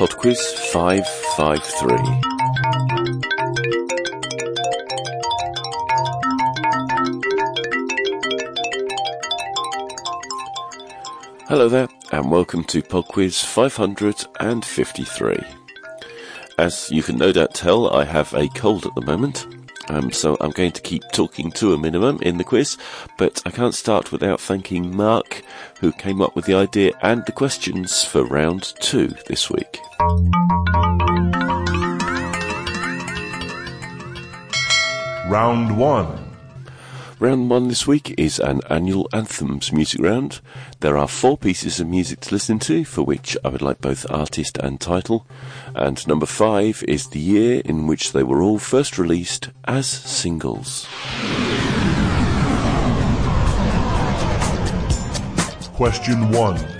PodQuiz 553. Hello there, and welcome to PodQuiz 553. As you can no doubt tell, I have a cold at the moment, um, so I'm going to keep talking to a minimum in the quiz, but I can't start without thanking Mark, who came up with the idea and the questions for round two this week. Round 1. Round one this week is an annual anthems music round. There are four pieces of music to listen to, for which I would like both artist and title. And number five is the year in which they were all first released as singles. Question 1.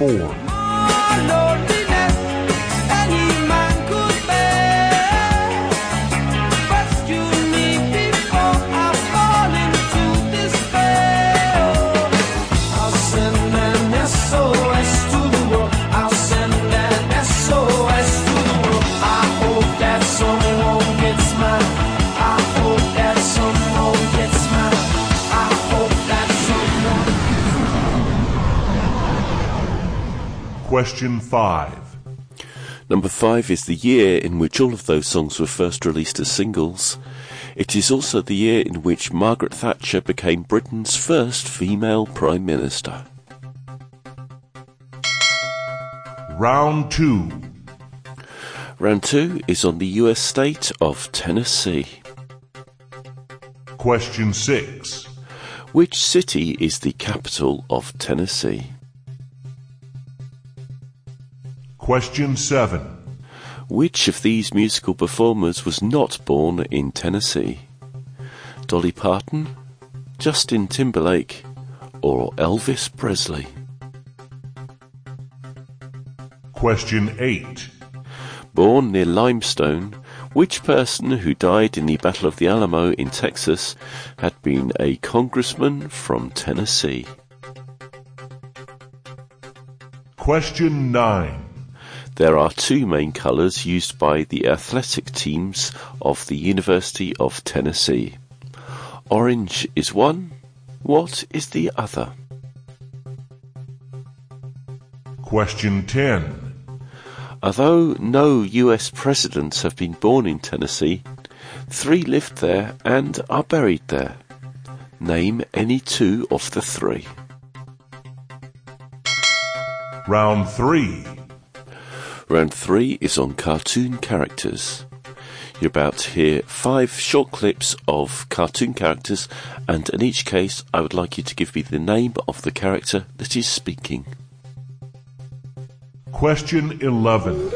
Question Question 5. Number five is the year in which all of those songs were first released as singles. It is also the year in which Margaret Thatcher became Britain's first female Prime Minister. Round 2. Round two is on the US state of Tennessee. Question 6. Which city is the capital of Tennessee? Question 7. Which of these musical performers was not born in Tennessee? Dolly Parton, Justin Timberlake, or Elvis Presley? Question 8. Born near Limestone, which person who died in the Battle of the Alamo in Texas had been a congressman from Tennessee? Question 9. There are two main colours used by the athletic teams of the University of Tennessee. Orange is one. What is the other? Question 10. Although no US presidents have been born in Tennessee, three lived there and are buried there. Name any two of the three. Round 3. Round three is on cartoon characters. You're about to hear five short clips of cartoon characters, and in each case, I would like you to give me the name of the character that is speaking. Question 11.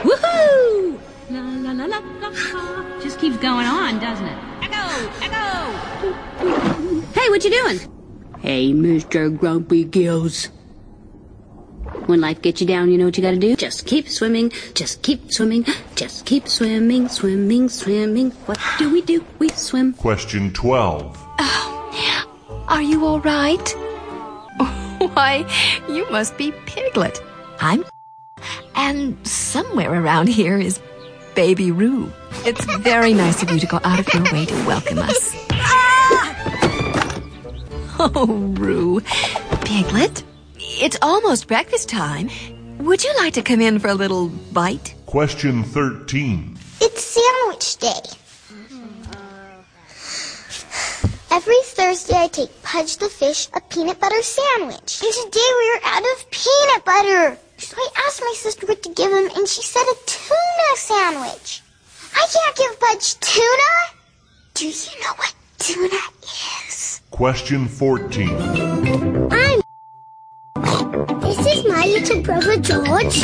Woohoo! La la la la la la. Just keeps going on, doesn't it? Echo! Echo! what you doing? Hey, Mr. Grumpy Gills. When life gets you down, you know what you gotta do? Just keep swimming, just keep swimming, just keep swimming, swimming, swimming. What do we do? We swim. Question 12. Are you all right? Why, you must be Piglet. I'm. And somewhere around here is Baby Roo. It's very nice of you to go out of your way to welcome us. Oh, Roo. Piglet, it's almost breakfast time. Would you like to come in for a little bite? Question 13. It's sandwich day. Every Thursday I take Pudge the fish a peanut butter sandwich. And today we are out of peanut butter. So I asked my sister what to give him and she said a tuna sandwich. I can't give Pudge tuna. Do you know what tuna is? Question 14. I'm This is my little brother George.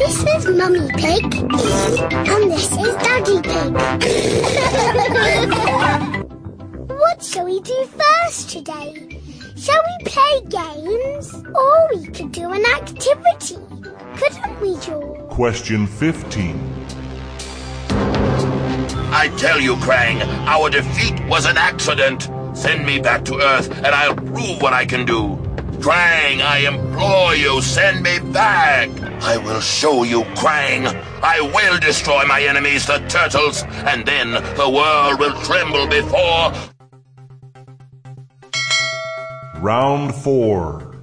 This is Mummy Pig. And this is Daddy Pig. what shall we do first today? Shall we play games? Or we could do an activity. Couldn't we, George? Question 15. I tell you, Krang, our defeat was an accident. Send me back to Earth, and I'll prove what I can do. Krang, I implore you, send me back. I will show you, Krang. I will destroy my enemies, the turtles, and then the world will tremble before. Round 4.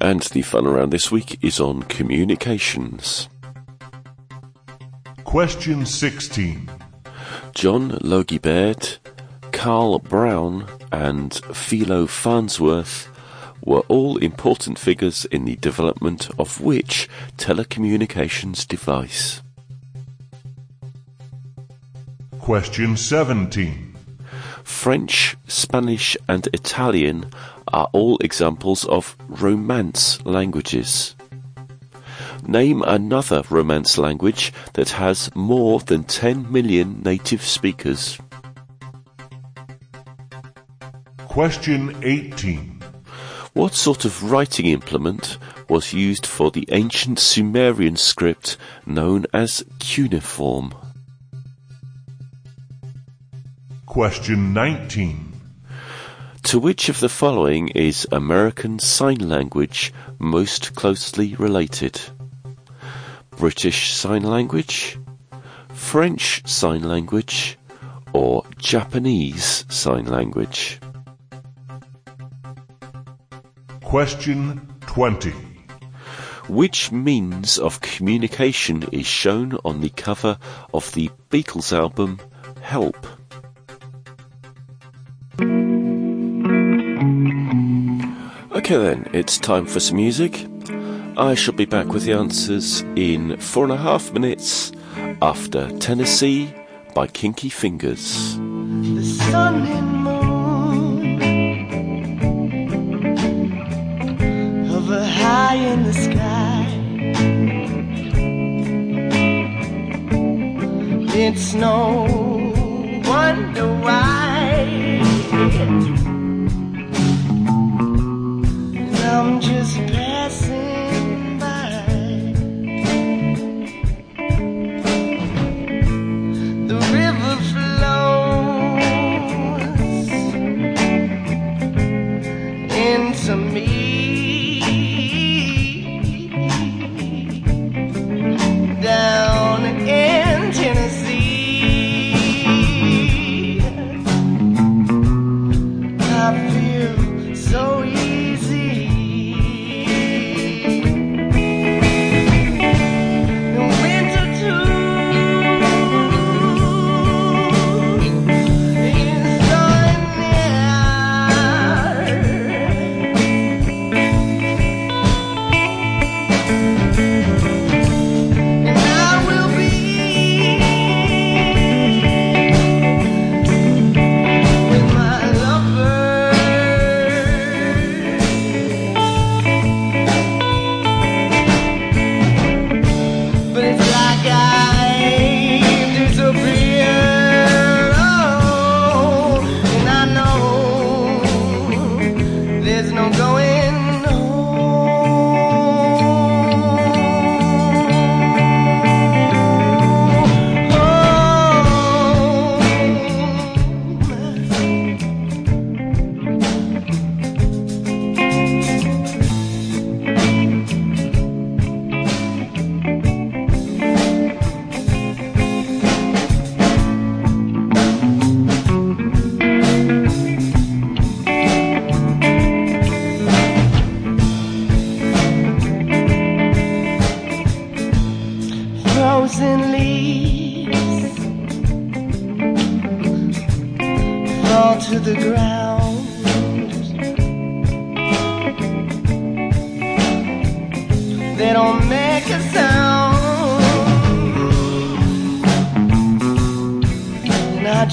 And the fun around this week is on communications. Question 16. John Logie Baird, Karl Braun, and Philo Farnsworth were all important figures in the development of which telecommunications device? Question 17. French, Spanish, and Italian are all examples of Romance languages. Name another Romance language that has more than 10 million native speakers. Question 18. What sort of writing implement was used for the ancient Sumerian script known as cuneiform? Question 19. To which of the following is American Sign Language most closely related? British Sign Language, French Sign Language, or Japanese Sign Language? Question 20. Which means of communication is shown on the cover of the Beatles album Help? Okay then, it's time for some music. I shall be back with the answers in four and a half minutes after Tennessee by Kinky Fingers. In the sky. It's no wonder why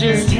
And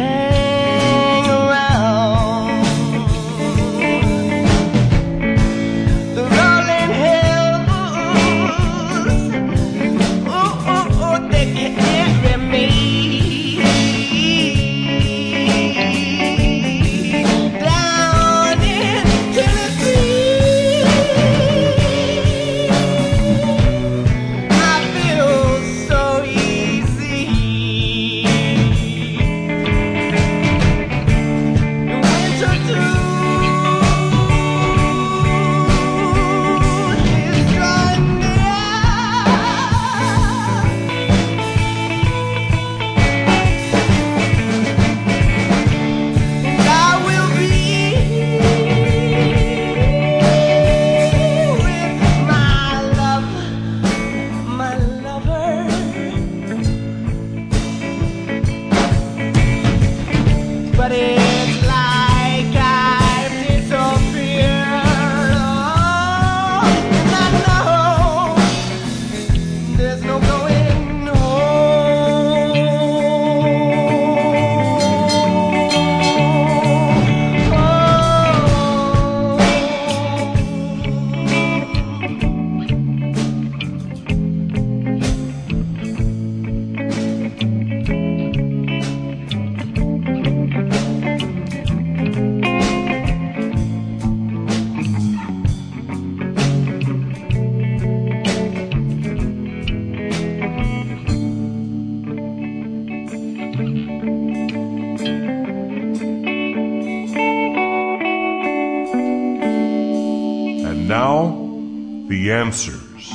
answers.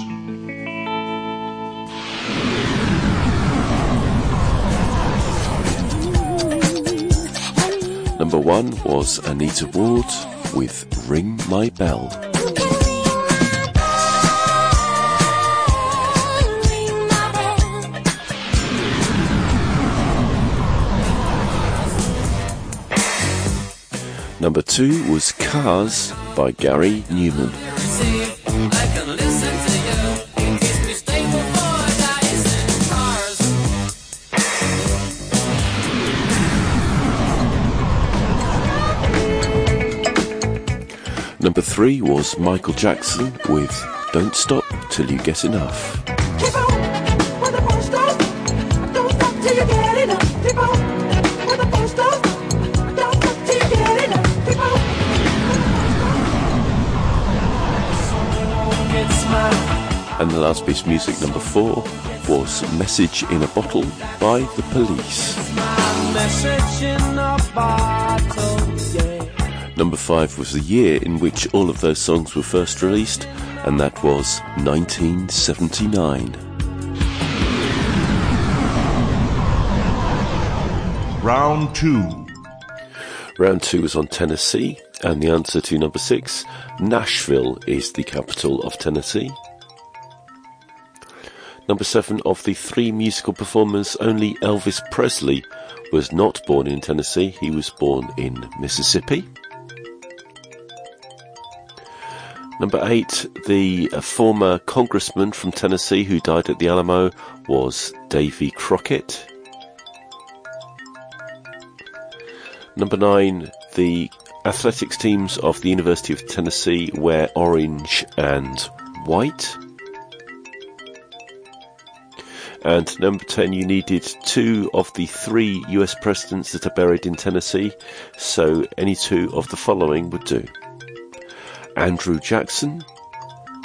Number one was Anita Ward with Ring My Bell. Number two was Cars by Gary Numan. See, I can listen to you. Keeps me stable for days in cars. Number three was Michael Jackson with Don't Stop Till You Get Enough. And the last piece of music, number four, was Message in a Bottle by The Police. Message in a bottle, yeah. Number five was the year in which all of those songs were first released, and that was 1979. Round two. Round two was on Tennessee, and the answer to number six, Nashville is the capital of Tennessee. Number seven, of the three musical performers, only Elvis Presley was not born in Tennessee, he was born in Mississippi. Number eight, the uh, former congressman from Tennessee who died at the Alamo was Davy Crockett. Number nine, the athletics teams of the University of Tennessee wear orange and white. And number 10, you needed two of the three US presidents that are buried in Tennessee, so any two of the following would do Andrew Jackson,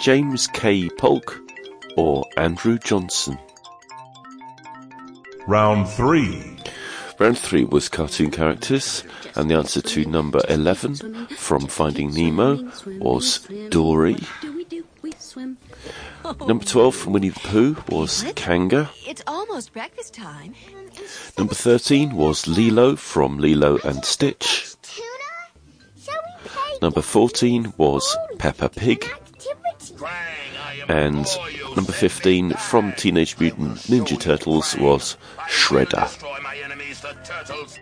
James K. Polk, or Andrew Johnson. Round three. Round three was cartoon characters, and the answer to number 11 from Finding Nemo was Dory. Number 12 from Winnie the Pooh was Kanga. It's almost breakfast time. Number 13 was Lilo from Lilo and Stitch. Tuna? Shall we play Number 14 was Peppa Pig. activity? Krang, I And Number 15 from Teenage Mutant Ninja Turtles was Shredder. Destroy my enemies, the turtles.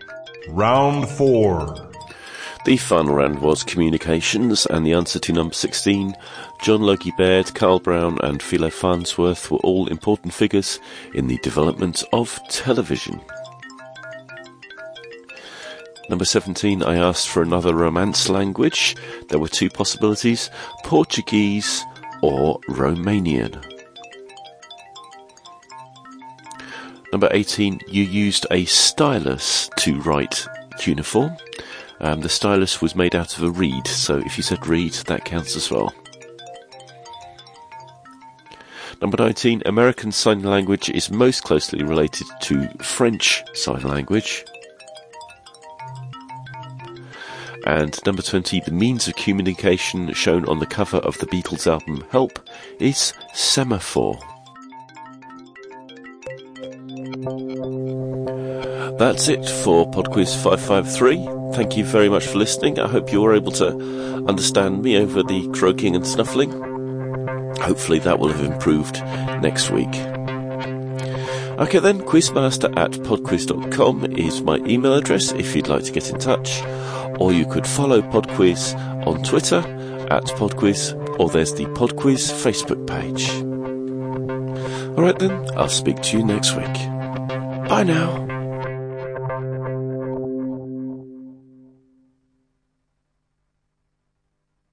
Round 4. The final round was communications, and the answer to number 16, John Logie Baird, Karl Braun, and Philo Farnsworth were all important figures in the development of television. Number 17, I asked for another Romance language. There were two possibilities Portuguese or Romanian. Number 18, you used a stylus to write cuneiform. Um, the stylus was made out of a reed, so if you said reed, that counts as well. Number 19, American Sign Language is most closely related to French Sign Language. And number 20, the means of communication shown on the cover of the Beatles album Help is semaphore. That's it for PodQuiz 553. Thank you very much for listening. I hope you were able to understand me over the croaking and snuffling. Hopefully that will have improved next week. Okay then, quizmaster at podquiz.com is my email address if you'd like to get in touch, or you could follow Podquiz on Twitter at Podquiz, or there's the Podquiz Facebook page. Alright then, I'll speak to you next week. Bye now.